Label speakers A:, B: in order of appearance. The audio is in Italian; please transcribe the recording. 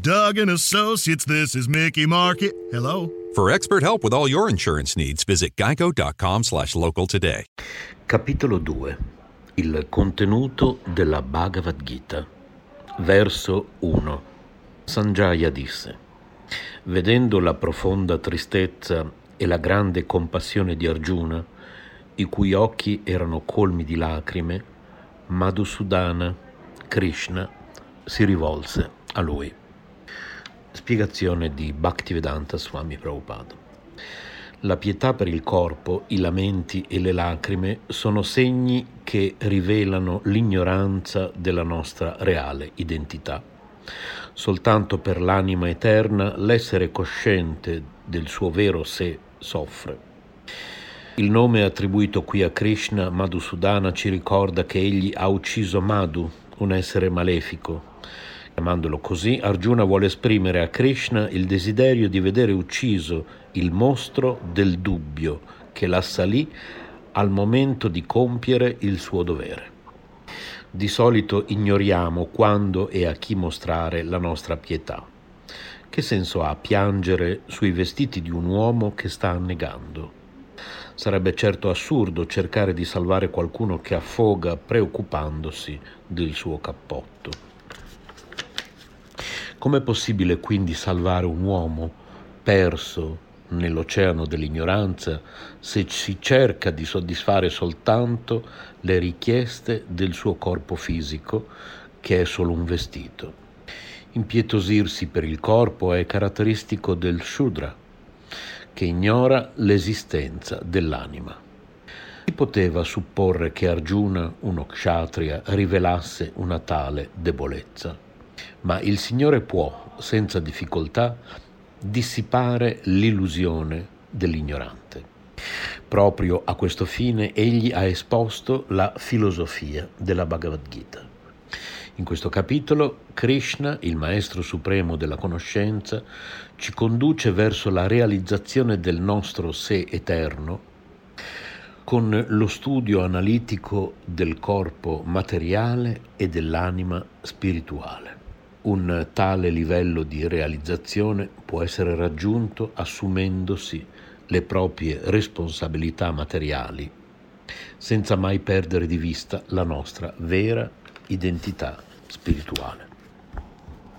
A: Doug and Associates, this is Mickey Market. Hello?
B: For expert help with all your insurance needs, visit geico.com slash local today.
C: Capitolo 2. Il contenuto della Bhagavad Gita. Verso 1. Sanjaya disse, vedendo la profonda tristezza e la grande compassione di Arjuna, i cui occhi erano colmi di lacrime, Madhusudana, Krishna, si rivolse a lui. Spiegazione di Bhaktivedanta Swami Prabhupada. La pietà per il corpo, i lamenti e le lacrime sono segni che rivelano l'ignoranza della nostra reale identità. Soltanto per l'anima eterna l'essere cosciente del suo vero sé soffre. Il nome attribuito qui a Krishna, Madhusudana, ci ricorda che egli ha ucciso Madhu, un essere malefico. Chiamandolo così, Arjuna vuole esprimere a Krishna il desiderio di vedere ucciso il mostro del dubbio che l'assalì al momento di compiere il suo dovere. Di solito ignoriamo quando e a chi mostrare la nostra pietà. Che senso ha piangere sui vestiti di un uomo che sta annegando? Sarebbe certo assurdo cercare di salvare qualcuno che affoga preoccupandosi del suo cappotto. Com'è possibile quindi salvare un uomo perso nell'oceano dell'ignoranza se si cerca di soddisfare soltanto le richieste del suo corpo fisico, che è solo un vestito? Impietosirsi per il corpo è caratteristico del Shudra, che ignora l'esistenza dell'anima. Si poteva supporre che Arjuna, uno kshatriya, rivelasse una tale debolezza, ma il Signore può, senza difficoltà, dissipare l'illusione dell'ignorante. Proprio a questo fine egli ha esposto la filosofia della Bhagavad Gita. In questo capitolo Krishna, il Maestro Supremo della conoscenza, ci conduce verso la realizzazione del nostro sé eterno con lo studio analitico del corpo materiale e dell'anima spirituale. Un tale livello di realizzazione può essere raggiunto assumendosi le proprie responsabilità materiali, senza mai perdere di vista la nostra vera identità spirituale.